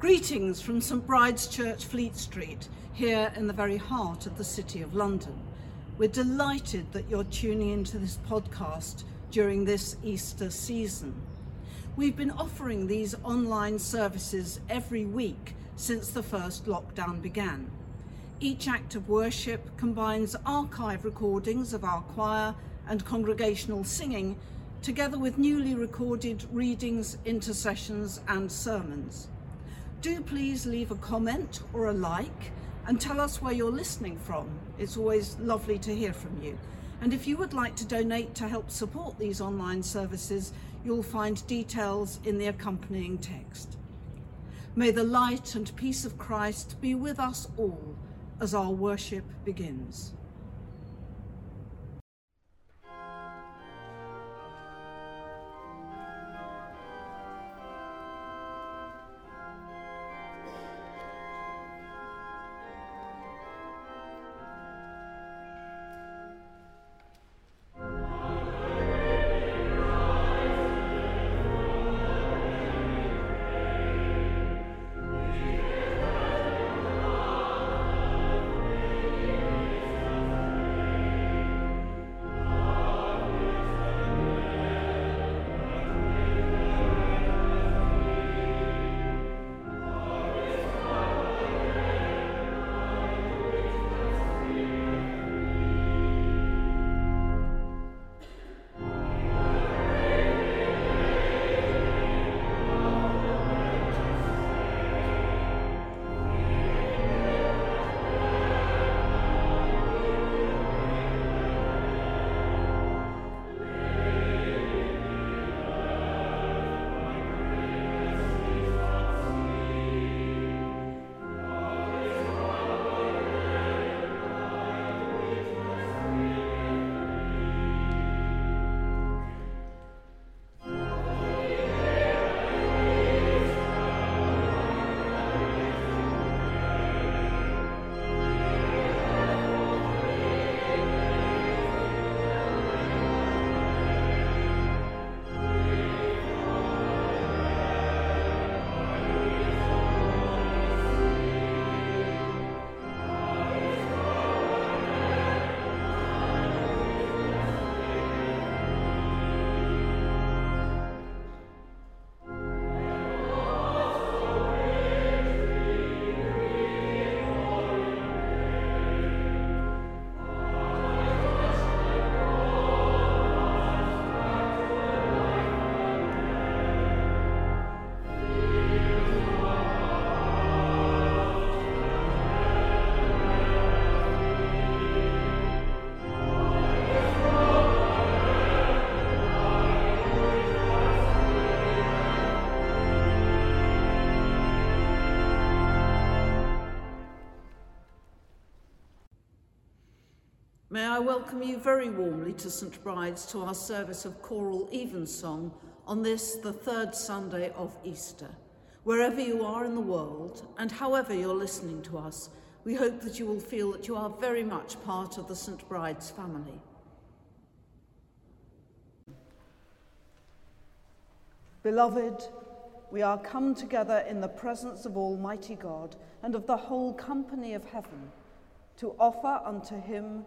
Greetings from St Bride's Church, Fleet Street, here in the very heart of the City of London. We're delighted that you're tuning into this podcast during this Easter season. We've been offering these online services every week since the first lockdown began. Each act of worship combines archive recordings of our choir and congregational singing together with newly recorded readings, intercessions and sermons. Do please leave a comment or a like and tell us where you're listening from. It's always lovely to hear from you. And if you would like to donate to help support these online services, you'll find details in the accompanying text. May the light and peace of Christ be with us all as our worship begins. I welcome you very warmly to St Bride's to our service of choral evensong on this, the third Sunday of Easter. Wherever you are in the world and however you're listening to us, we hope that you will feel that you are very much part of the St Bride's family. Beloved, we are come together in the presence of Almighty God and of the whole company of heaven to offer unto him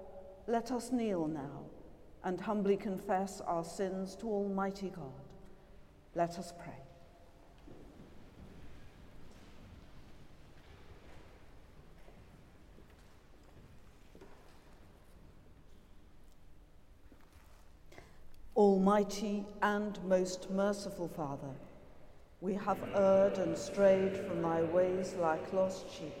let us kneel now and humbly confess our sins to Almighty God. Let us pray. Almighty and most merciful Father, we have erred and strayed from thy ways like lost sheep.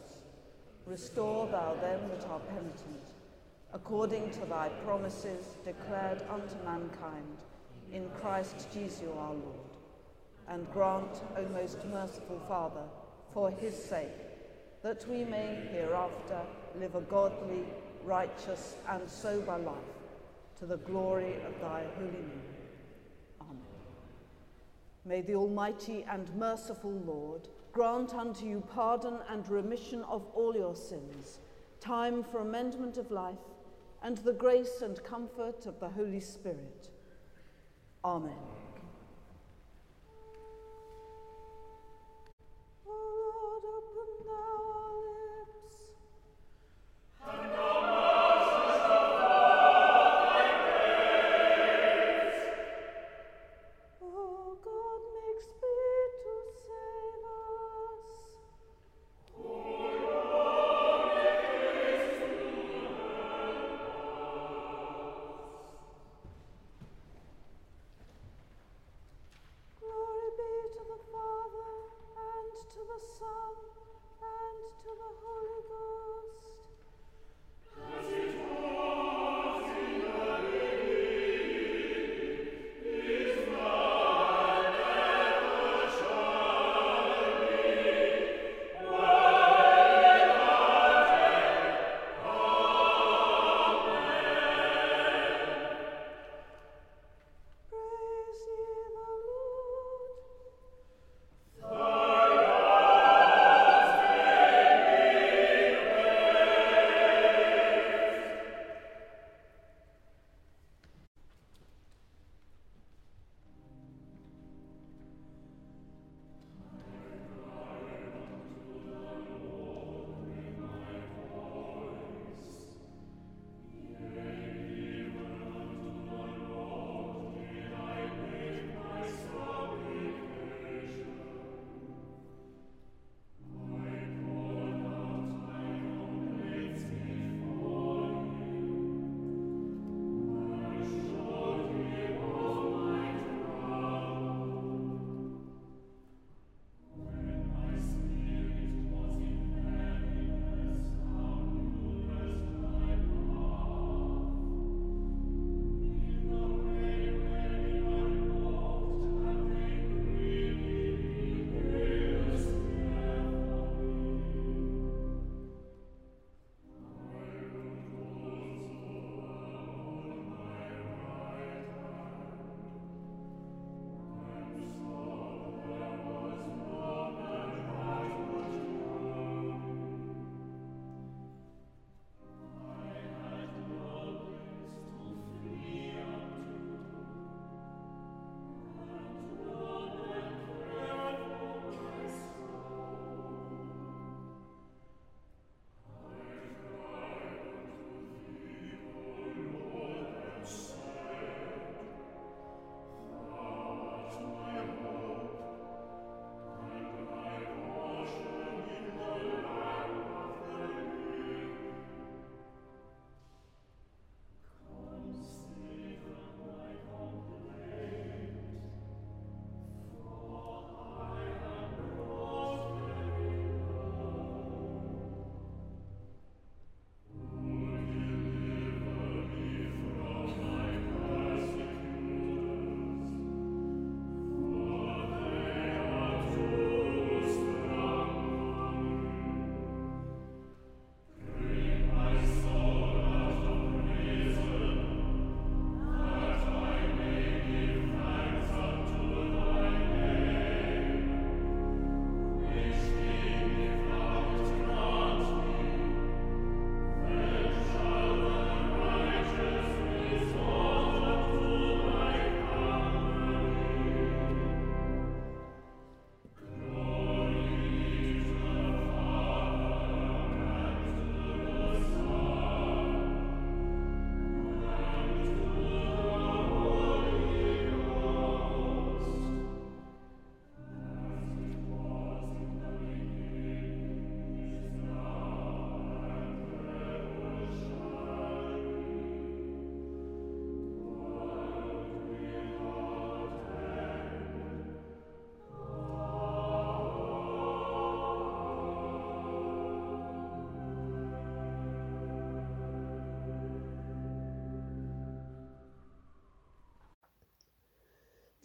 Restore thou them that are penitent, according to thy promises declared unto mankind, in Christ Jesus our Lord. And grant, O most merciful Father, for his sake, that we may hereafter live a godly, righteous, and sober life, to the glory of thy holy name. Amen. May the Almighty and merciful Lord grant unto you pardon and remission of all your sins, time for amendment of life, and the grace and comfort of the Holy Spirit. Amen.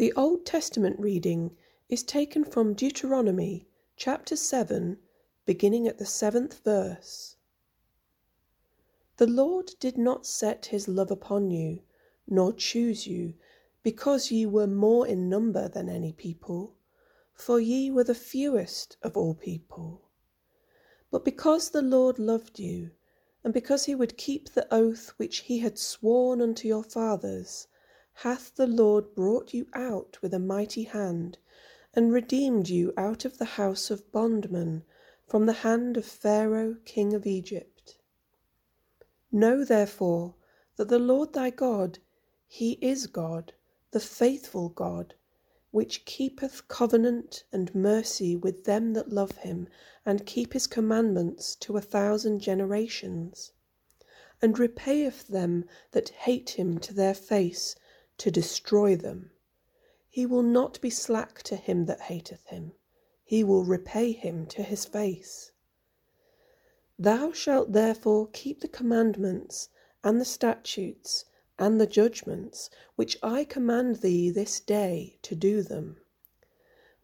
The Old Testament reading is taken from Deuteronomy chapter 7, beginning at the seventh verse. The Lord did not set his love upon you, nor choose you, because ye were more in number than any people, for ye were the fewest of all people. But because the Lord loved you, and because he would keep the oath which he had sworn unto your fathers, hath the Lord brought you out with a mighty hand, and redeemed you out of the house of bondmen, from the hand of Pharaoh king of Egypt. Know therefore that the Lord thy God, he is God, the faithful God, which keepeth covenant and mercy with them that love him, and keep his commandments to a thousand generations, and repayeth them that hate him to their face, to destroy them. He will not be slack to him that hateth him, he will repay him to his face. Thou shalt therefore keep the commandments and the statutes and the judgments which I command thee this day to do them.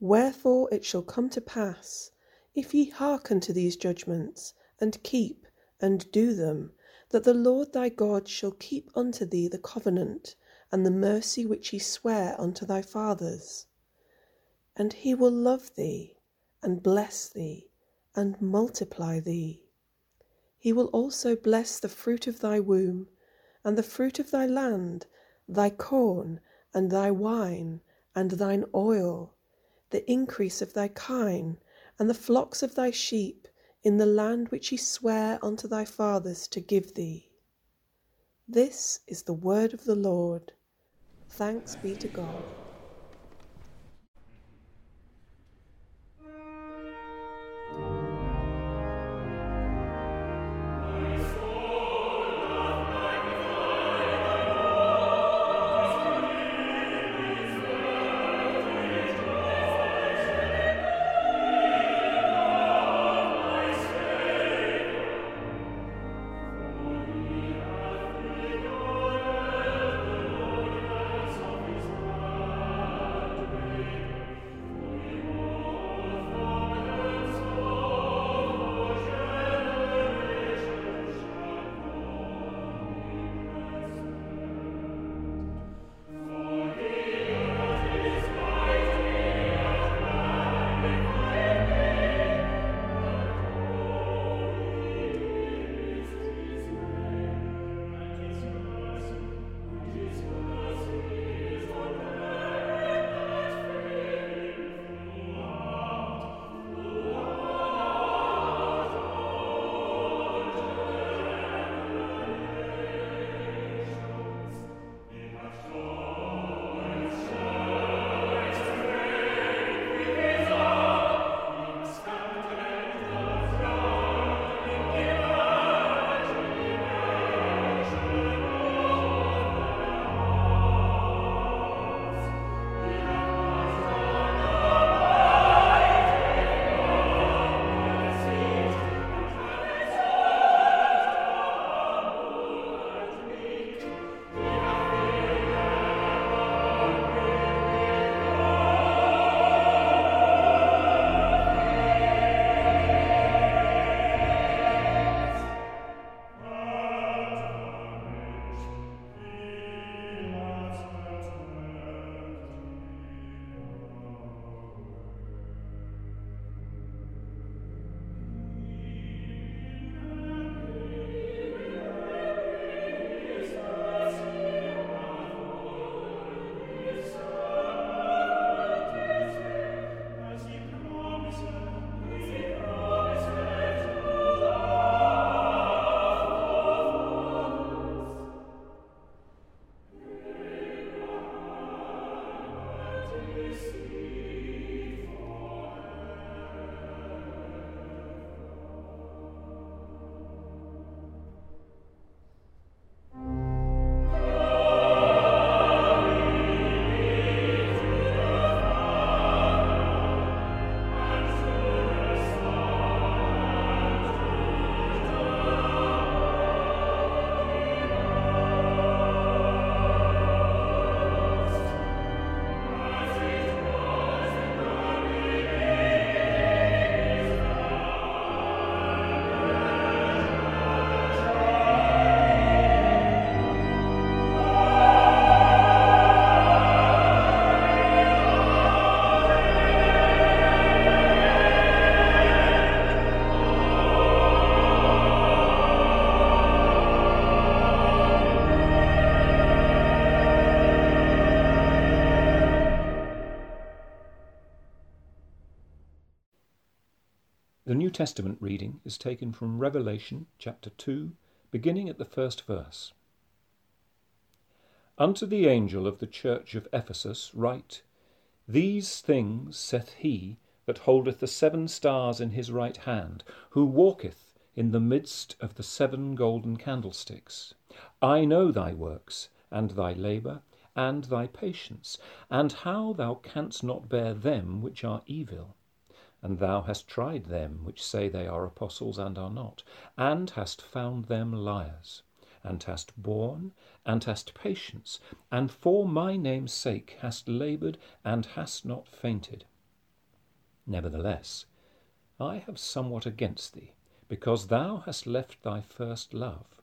Wherefore it shall come to pass, if ye hearken to these judgments, and keep and do them, that the Lord thy God shall keep unto thee the covenant and the mercy which he sware unto thy fathers. And he will love thee, and bless thee, and multiply thee. He will also bless the fruit of thy womb, and the fruit of thy land, thy corn, and thy wine, and thine oil, the increase of thy kine, and the flocks of thy sheep, in the land which he sware unto thy fathers to give thee. This is the word of the Lord. Thanks be to God. Testament reading is taken from Revelation chapter 2, beginning at the first verse. Unto the angel of the church of Ephesus write, These things saith he that holdeth the seven stars in his right hand, who walketh in the midst of the seven golden candlesticks. I know thy works, and thy labour, and thy patience, and how thou canst not bear them which are evil and thou hast tried them which say they are apostles and are not, and hast found them liars, and hast borne, and hast patience, and for my name's sake hast laboured, and hast not fainted. Nevertheless, I have somewhat against thee, because thou hast left thy first love.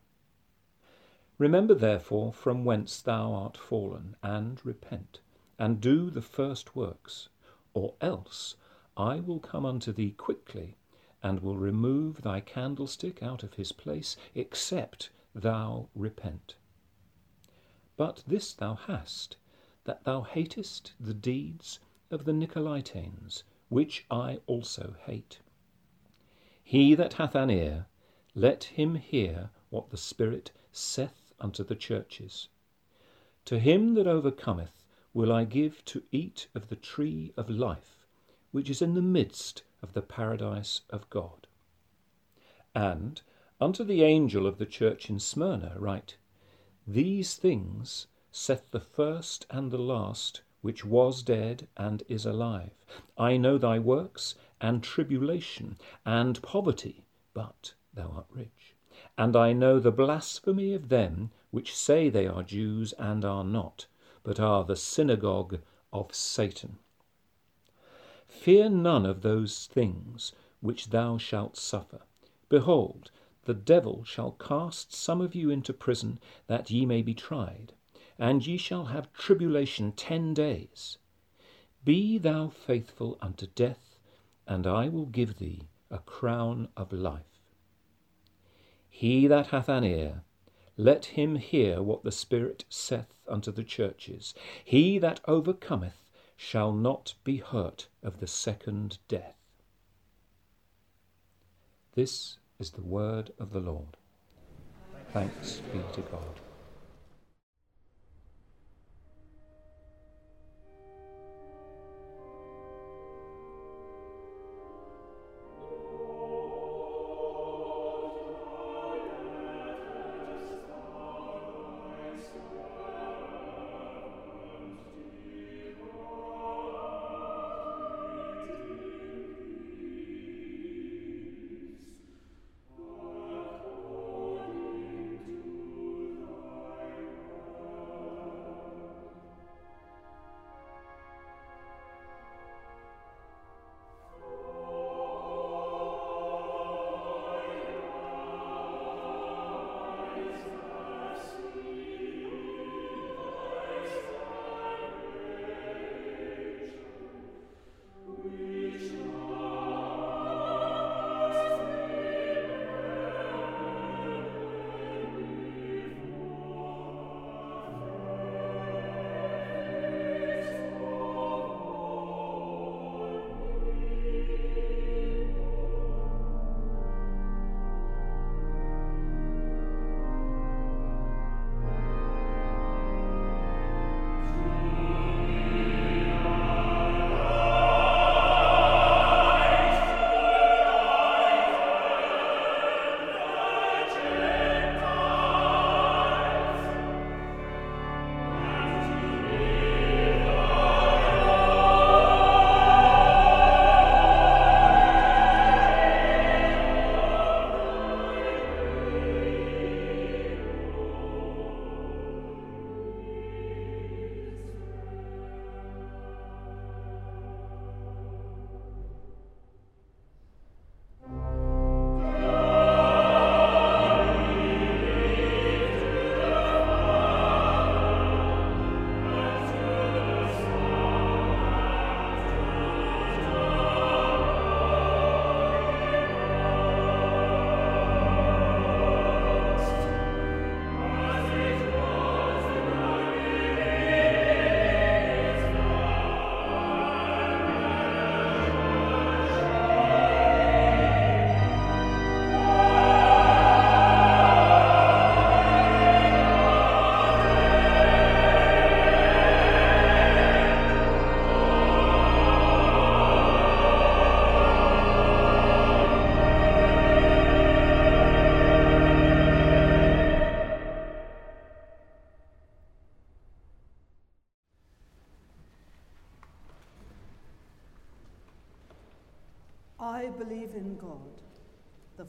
Remember therefore from whence thou art fallen, and repent, and do the first works, or else I will come unto thee quickly, and will remove thy candlestick out of his place, except thou repent. But this thou hast, that thou hatest the deeds of the Nicolaitanes, which I also hate. He that hath an ear, let him hear what the Spirit saith unto the churches. To him that overcometh will I give to eat of the tree of life which is in the midst of the paradise of God. And unto the angel of the church in Smyrna write, These things saith the first and the last, which was dead and is alive. I know thy works, and tribulation, and poverty, but thou art rich. And I know the blasphemy of them which say they are Jews and are not, but are the synagogue of Satan. Fear none of those things which thou shalt suffer. Behold, the devil shall cast some of you into prison, that ye may be tried, and ye shall have tribulation ten days. Be thou faithful unto death, and I will give thee a crown of life. He that hath an ear, let him hear what the Spirit saith unto the churches. He that overcometh shall not be hurt of the second death. This is the word of the Lord. Thanks be to God.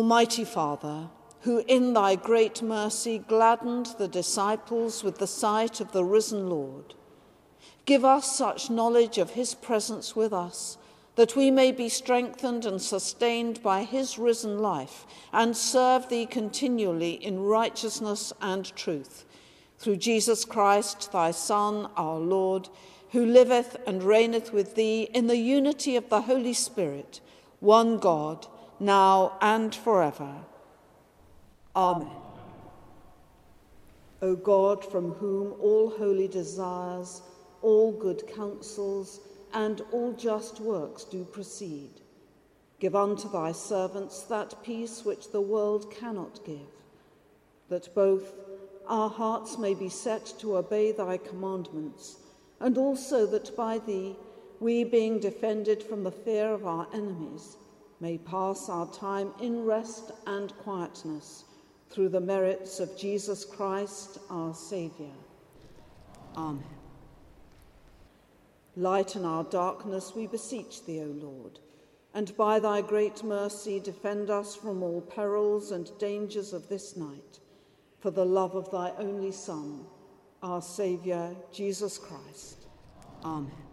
Almighty Father, who in thy great mercy gladdened the disciples with the sight of the risen Lord, give us such knowledge of his presence with us that we may be strengthened and sustained by his risen life and serve thee continually in righteousness and truth. Through Jesus Christ, thy Son, our Lord, who liveth and reigneth with thee in the unity of the Holy Spirit, one God, now and forever. Amen. O God, from whom all holy desires, all good counsels, and all just works do proceed, give unto thy servants that peace which the world cannot give, that both our hearts may be set to obey thy commandments, and also that by thee we, being defended from the fear of our enemies, may pass our time in rest and quietness through the merits of Jesus Christ, our Saviour. Amen. Lighten our darkness, we beseech thee, O Lord, and by thy great mercy defend us from all perils and dangers of this night, for the love of thy only Son, our Saviour, Jesus Christ. Amen.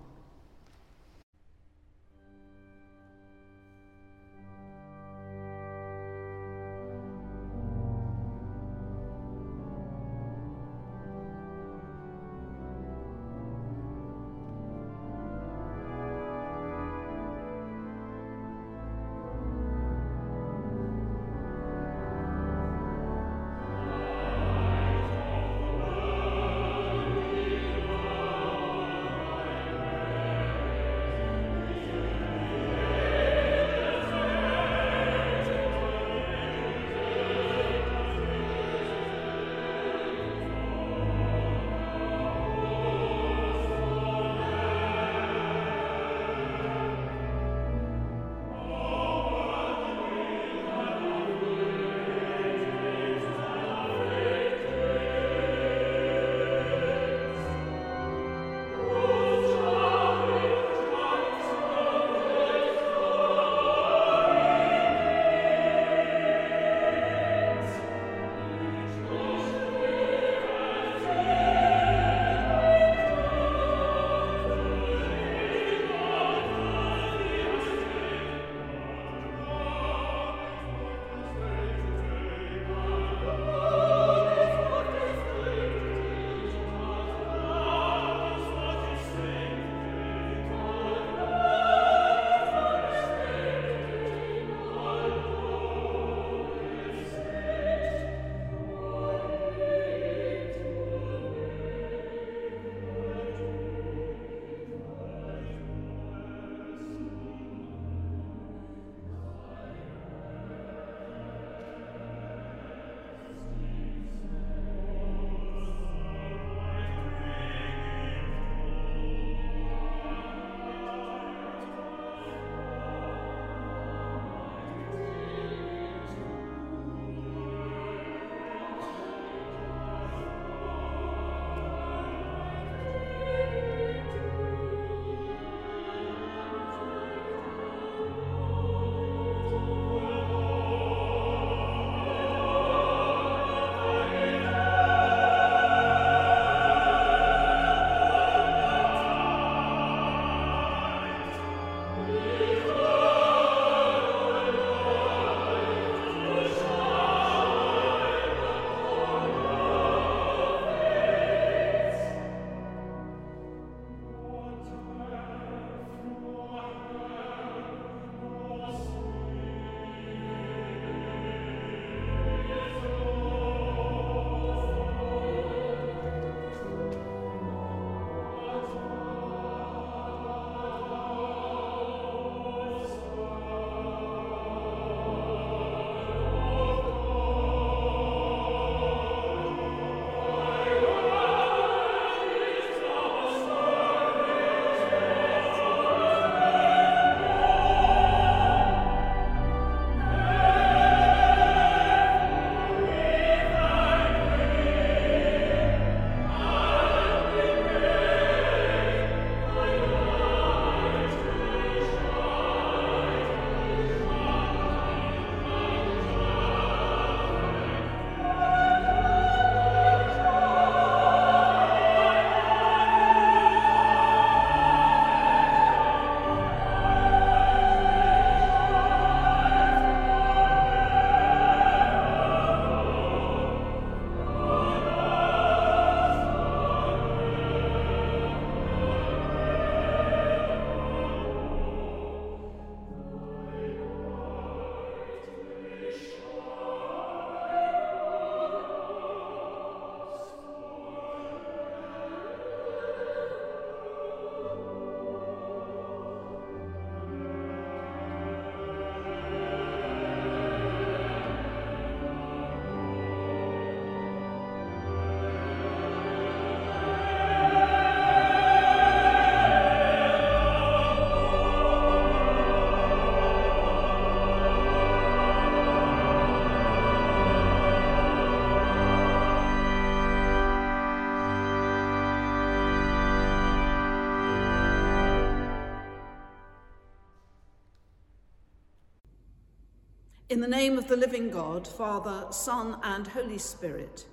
In the name of the living God, Father, Son, and Holy Spirit.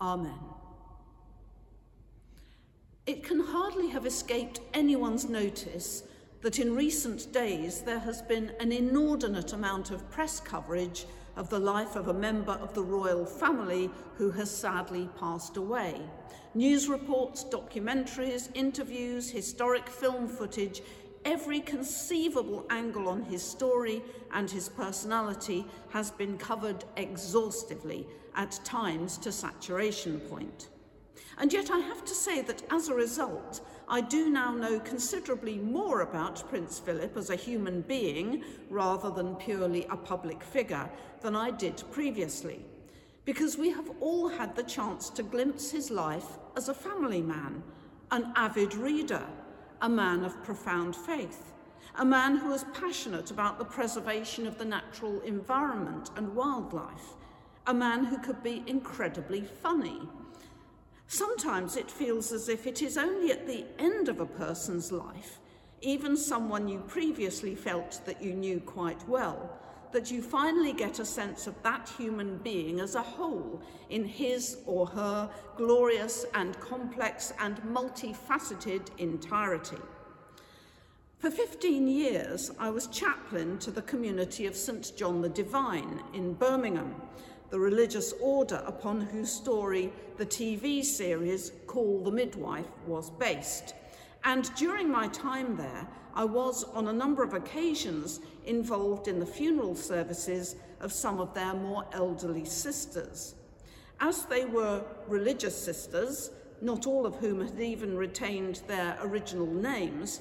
Amen. It can hardly have escaped anyone's notice that in recent days there has been an inordinate amount of press coverage of the life of a member of the royal family who has sadly passed away. News reports, documentaries, interviews, historic film footage, every conceivable angle on his story and his personality has been covered exhaustively, at times to saturation point. And yet I have to say that as a result, I do now know considerably more about Prince Philip as a human being rather than purely a public figure than I did previously, because we have all had the chance to glimpse his life as a family man, an avid reader, a man of profound faith, a man who was passionate about the preservation of the natural environment and wildlife, a man who could be incredibly funny. Sometimes it feels as if it is only at the end of a person's life, even someone you previously felt that you knew quite well, that you finally get a sense of that human being as a whole in his or her glorious and complex and multifaceted entirety. For 15 years, I was chaplain to the community of St. John the Divine in Birmingham, the religious order upon whose story the TV series Call the Midwife was based. And during my time there, I was on a number of occasions involved in the funeral services of some of their more elderly sisters. As they were religious sisters, not all of whom had even retained their original names,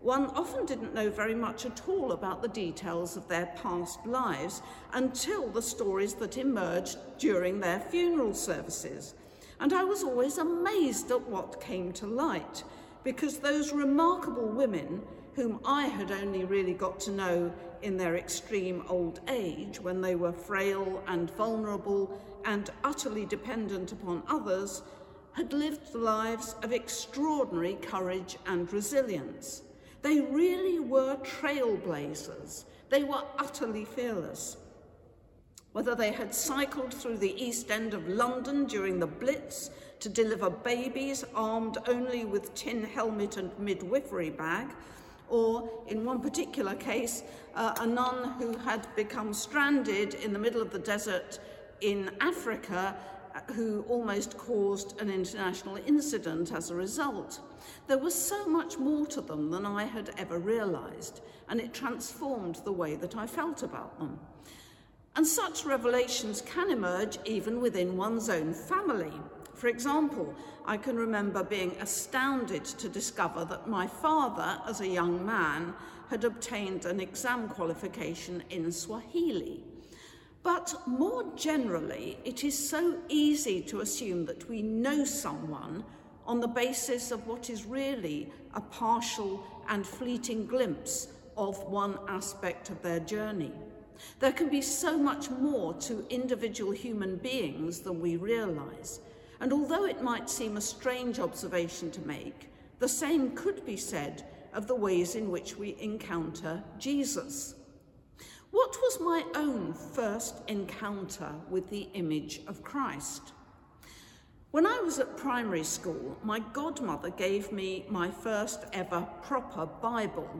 one often didn't know very much at all about the details of their past lives until the stories that emerged during their funeral services. And I was always amazed at what came to light, because those remarkable women, whom I had only really got to know in their extreme old age, when they were frail and vulnerable and utterly dependent upon others, had lived lives of extraordinary courage and resilience. They really were trailblazers. They were utterly fearless. Whether they had cycled through the East End of London during the Blitz to deliver babies armed only with tin helmet and midwifery bag, or in one particular case, uh, a nun who had become stranded in the middle of the desert in Africa who almost caused an international incident as a result. There was so much more to them than I had ever realized, and it transformed the way that I felt about them. And such revelations can emerge even within one's own family. For example, I can remember being astounded to discover that my father, as a young man, had obtained an exam qualification in Swahili. But more generally, it is so easy to assume that we know someone on the basis of what is really a partial and fleeting glimpse of one aspect of their journey. There can be so much more to individual human beings than we realize. And although it might seem a strange observation to make, the same could be said of the ways in which we encounter Jesus. What was my own first encounter with the image of Christ? When I was at primary school, my godmother gave me my first ever proper Bible,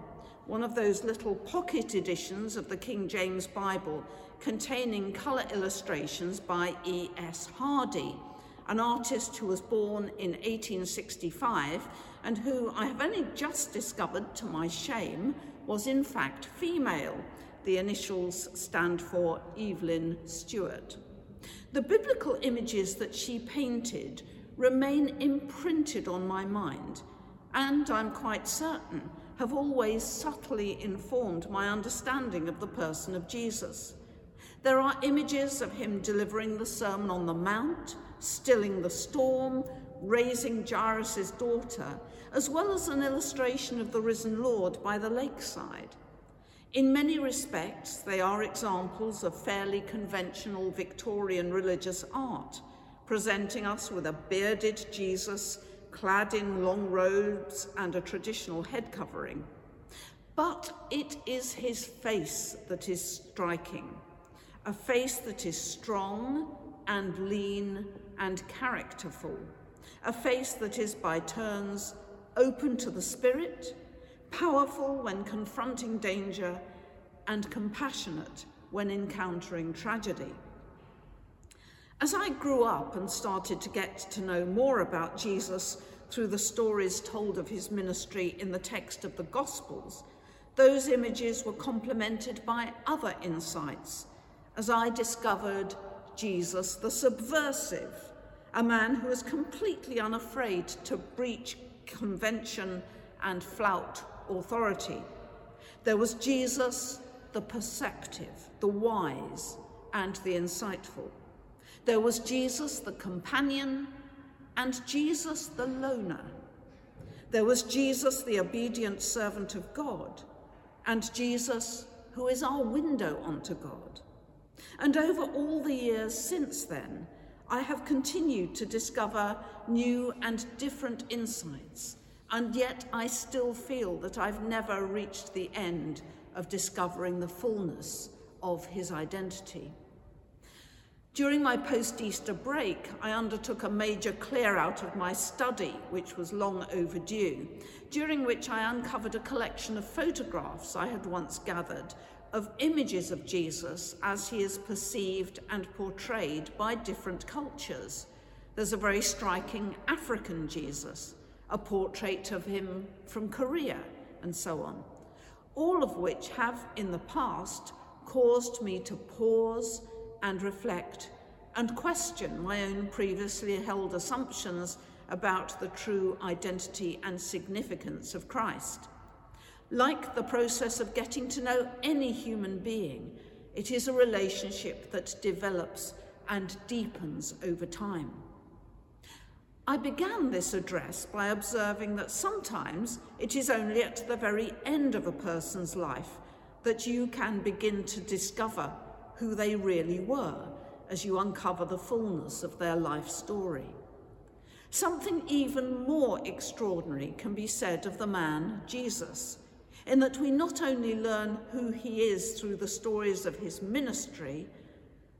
one of those little pocket editions of the King James Bible containing colour illustrations by E.S. Hardy, an artist who was born in 1865 and who I have only just discovered, to my shame, was in fact female the initials stand for Evelyn Stuart. The biblical images that she painted remain imprinted on my mind, and I'm quite certain have always subtly informed my understanding of the person of Jesus. There are images of him delivering the Sermon on the Mount, stilling the storm, raising Jairus' daughter, as well as an illustration of the risen Lord by the lakeside. In many respects, they are examples of fairly conventional Victorian religious art, presenting us with a bearded Jesus clad in long robes and a traditional head covering. But it is his face that is striking, a face that is strong and lean and characterful, a face that is by turns open to the spirit, powerful when confronting danger, and compassionate when encountering tragedy. As I grew up and started to get to know more about Jesus through the stories told of his ministry in the text of the Gospels, those images were complemented by other insights as I discovered Jesus the subversive, a man who was completely unafraid to breach convention and flout authority. There was Jesus the perceptive, the wise, and the insightful. There was Jesus the companion and Jesus the loner. There was Jesus the obedient servant of God and Jesus who is our window onto God. And over all the years since then, I have continued to discover new and different insights, and yet I still feel that I've never reached the end of discovering the fullness of his identity. During my post Easter break, I undertook a major clear out of my study, which was long overdue, during which I uncovered a collection of photographs I had once gathered of images of Jesus as he is perceived and portrayed by different cultures. There's a very striking African Jesus, a portrait of him from Korea, and so on, all of which have in the past caused me to pause and reflect and question my own previously held assumptions about the true identity and significance of Christ. Like the process of getting to know any human being, it is a relationship that develops and deepens over time. I began this address by observing that sometimes it is only at the very end of a person's life that you can begin to discover who they really were as you uncover the fullness of their life story. Something even more extraordinary can be said of the man, Jesus, in that we not only learn who he is through the stories of his ministry,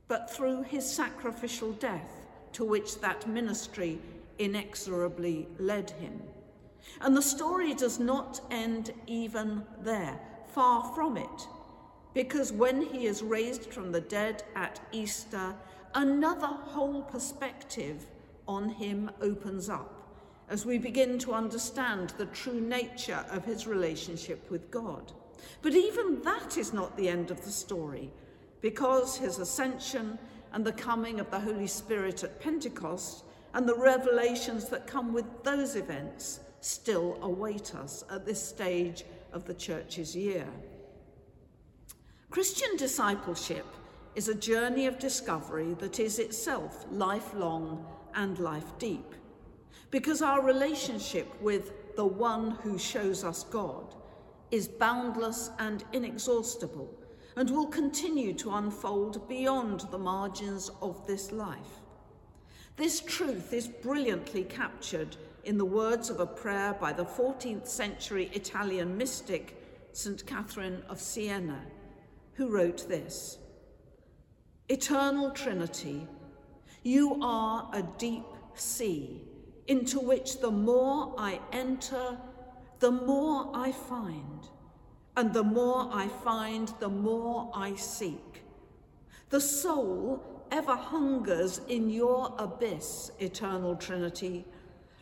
but through his sacrificial death to which that ministry inexorably led him. And the story does not end even there, far from it. Because when he is raised from the dead at Easter, another whole perspective on him opens up as we begin to understand the true nature of his relationship with God. But even that is not the end of the story, because his ascension and the coming of the Holy Spirit at Pentecost and the revelations that come with those events still await us at this stage of the church's year. Christian discipleship is a journey of discovery that is itself lifelong and life deep. Because our relationship with the one who shows us God is boundless and inexhaustible and will continue to unfold beyond the margins of this life. This truth is brilliantly captured in the words of a prayer by the 14th century Italian mystic St. Catherine of Siena who wrote this Eternal Trinity, you are a deep sea into which the more I enter, the more I find, and the more I find, the more I seek. The soul ever hungers in your abyss, eternal Trinity,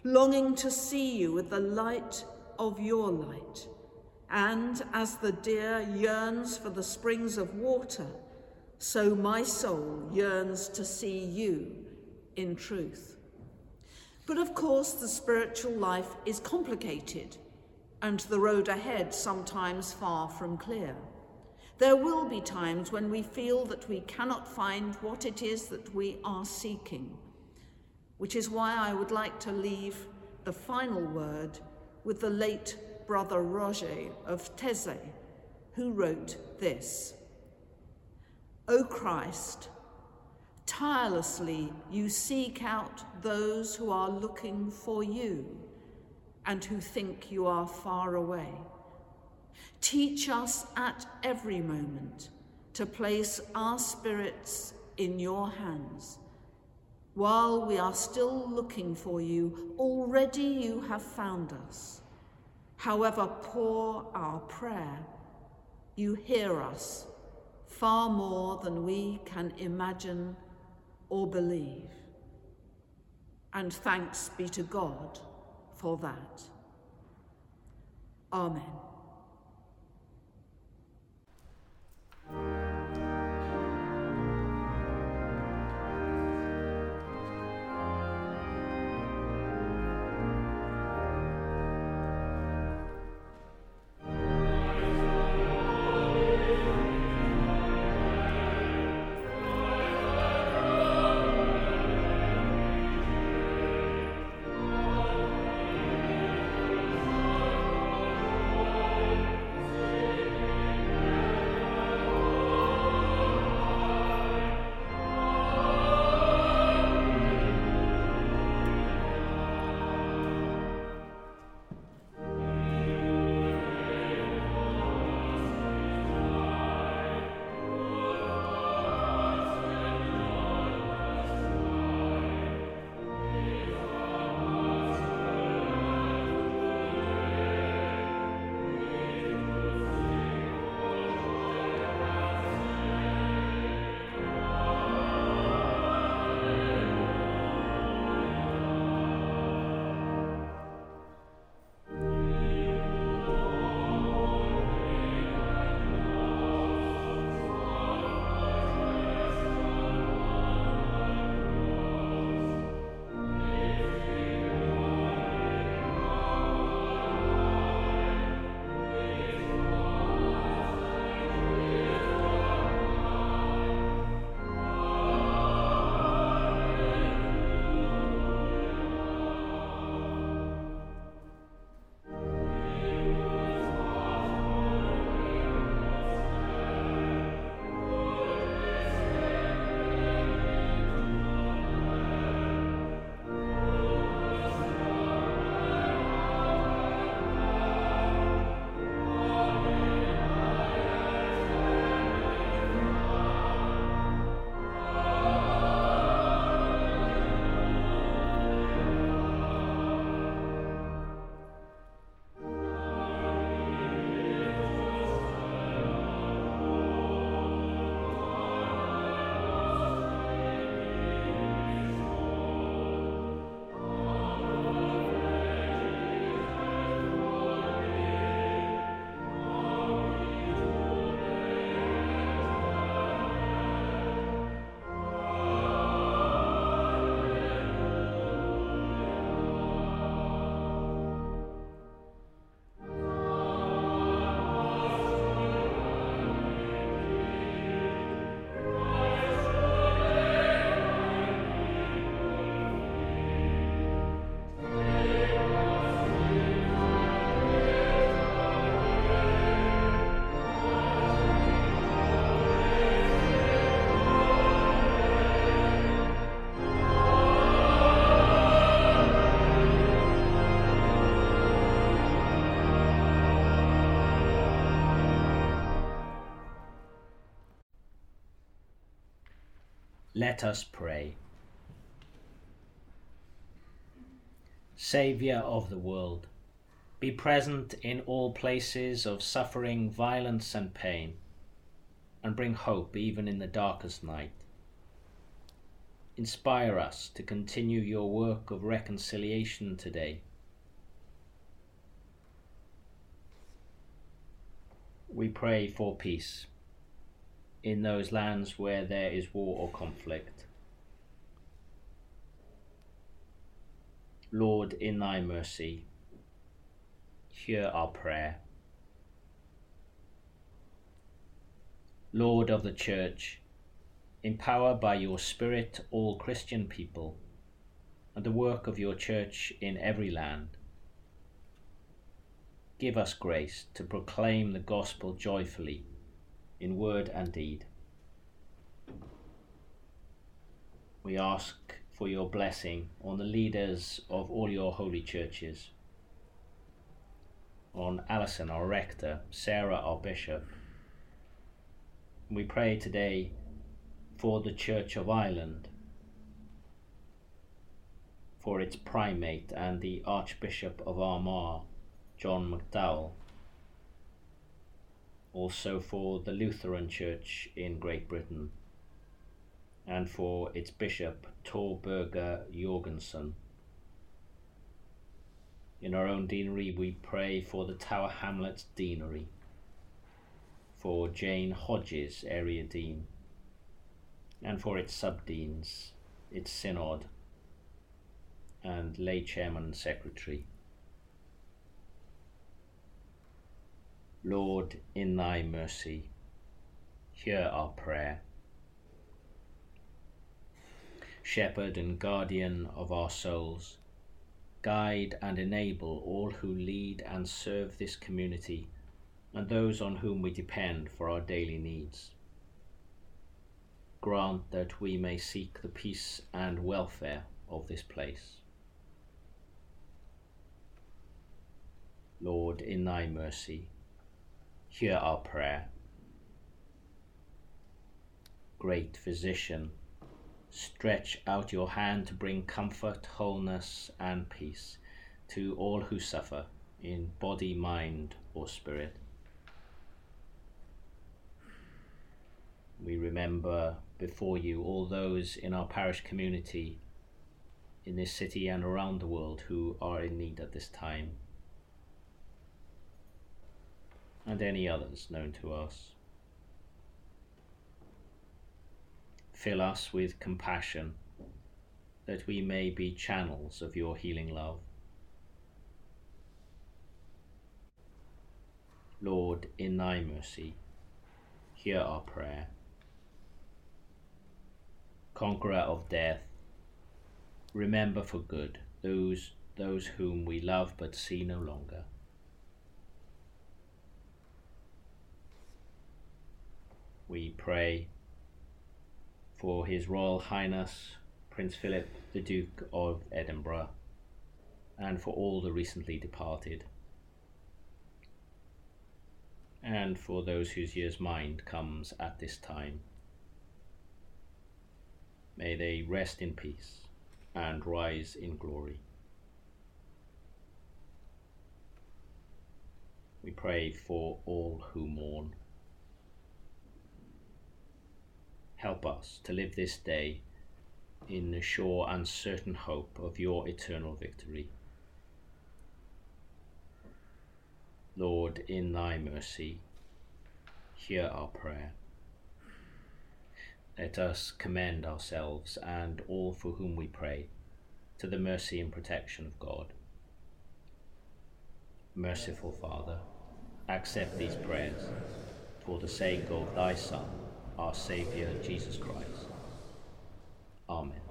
longing to see you with the light of your light. And as the deer yearns for the springs of water, so my soul yearns to see you in truth. But of course, the spiritual life is complicated, and the road ahead sometimes far from clear. There will be times when we feel that we cannot find what it is that we are seeking, which is why I would like to leave the final word with the late brother Roger of Taizé, who wrote this O Christ, tirelessly you seek out those who are looking for you and who think you are far away. Teach us at every moment to place our spirits in your hands. While we are still looking for you, already you have found us. However poor our prayer, you hear us far more than we can imagine or believe. And thanks be to God for that. Amen. Let us pray. Saviour of the world, be present in all places of suffering, violence, and pain, and bring hope even in the darkest night. Inspire us to continue your work of reconciliation today. We pray for peace in those lands where there is war or conflict. Lord, in thy mercy, hear our prayer. Lord of the Church, empower by your Spirit all Christian people and the work of your Church in every land. Give us grace to proclaim the gospel joyfully in word and deed. We ask for your blessing on the leaders of all your holy churches. on Alison, our rector, Sarah, our bishop. We pray today for the Church of Ireland, for its primate and the Archbishop of Armagh, John McDowell, also for the Lutheran Church in Great Britain, and for its Bishop Tor Berger Jorgensen. In our own deanery, we pray for the Tower Hamlets Deanery, for Jane Hodges, Area Dean, and for its subdeans, its synod, and lay chairman and secretary. Lord, in thy mercy, hear our prayer. Shepherd and guardian of our souls, guide and enable all who lead and serve this community and those on whom we depend for our daily needs. Grant that we may seek the peace and welfare of this place. Lord, in thy mercy, hear our prayer. Great Physician, stretch out your hand to bring comfort, wholeness, and peace to all who suffer in body, mind, or spirit. We remember before you all those in our parish community in this city and around the world who are in need at this time and any others known to us. Fill us with compassion that we may be channels of your healing love. Lord, in thy mercy, hear our prayer. Conqueror of death, remember for good those, those whom we love but see no longer. We pray for His Royal Highness Prince Philip, the Duke of Edinburgh, and for all the recently departed, and for those whose year's mind comes at this time. May they rest in peace and rise in glory. We pray for all who mourn. Help us to live this day in the sure and certain hope of your eternal victory. Lord, in thy mercy, hear our prayer. Let us commend ourselves and all for whom we pray to the mercy and protection of God. Merciful Father, accept these prayers for the sake of thy Son our Saviour Jesus Christ. Amen.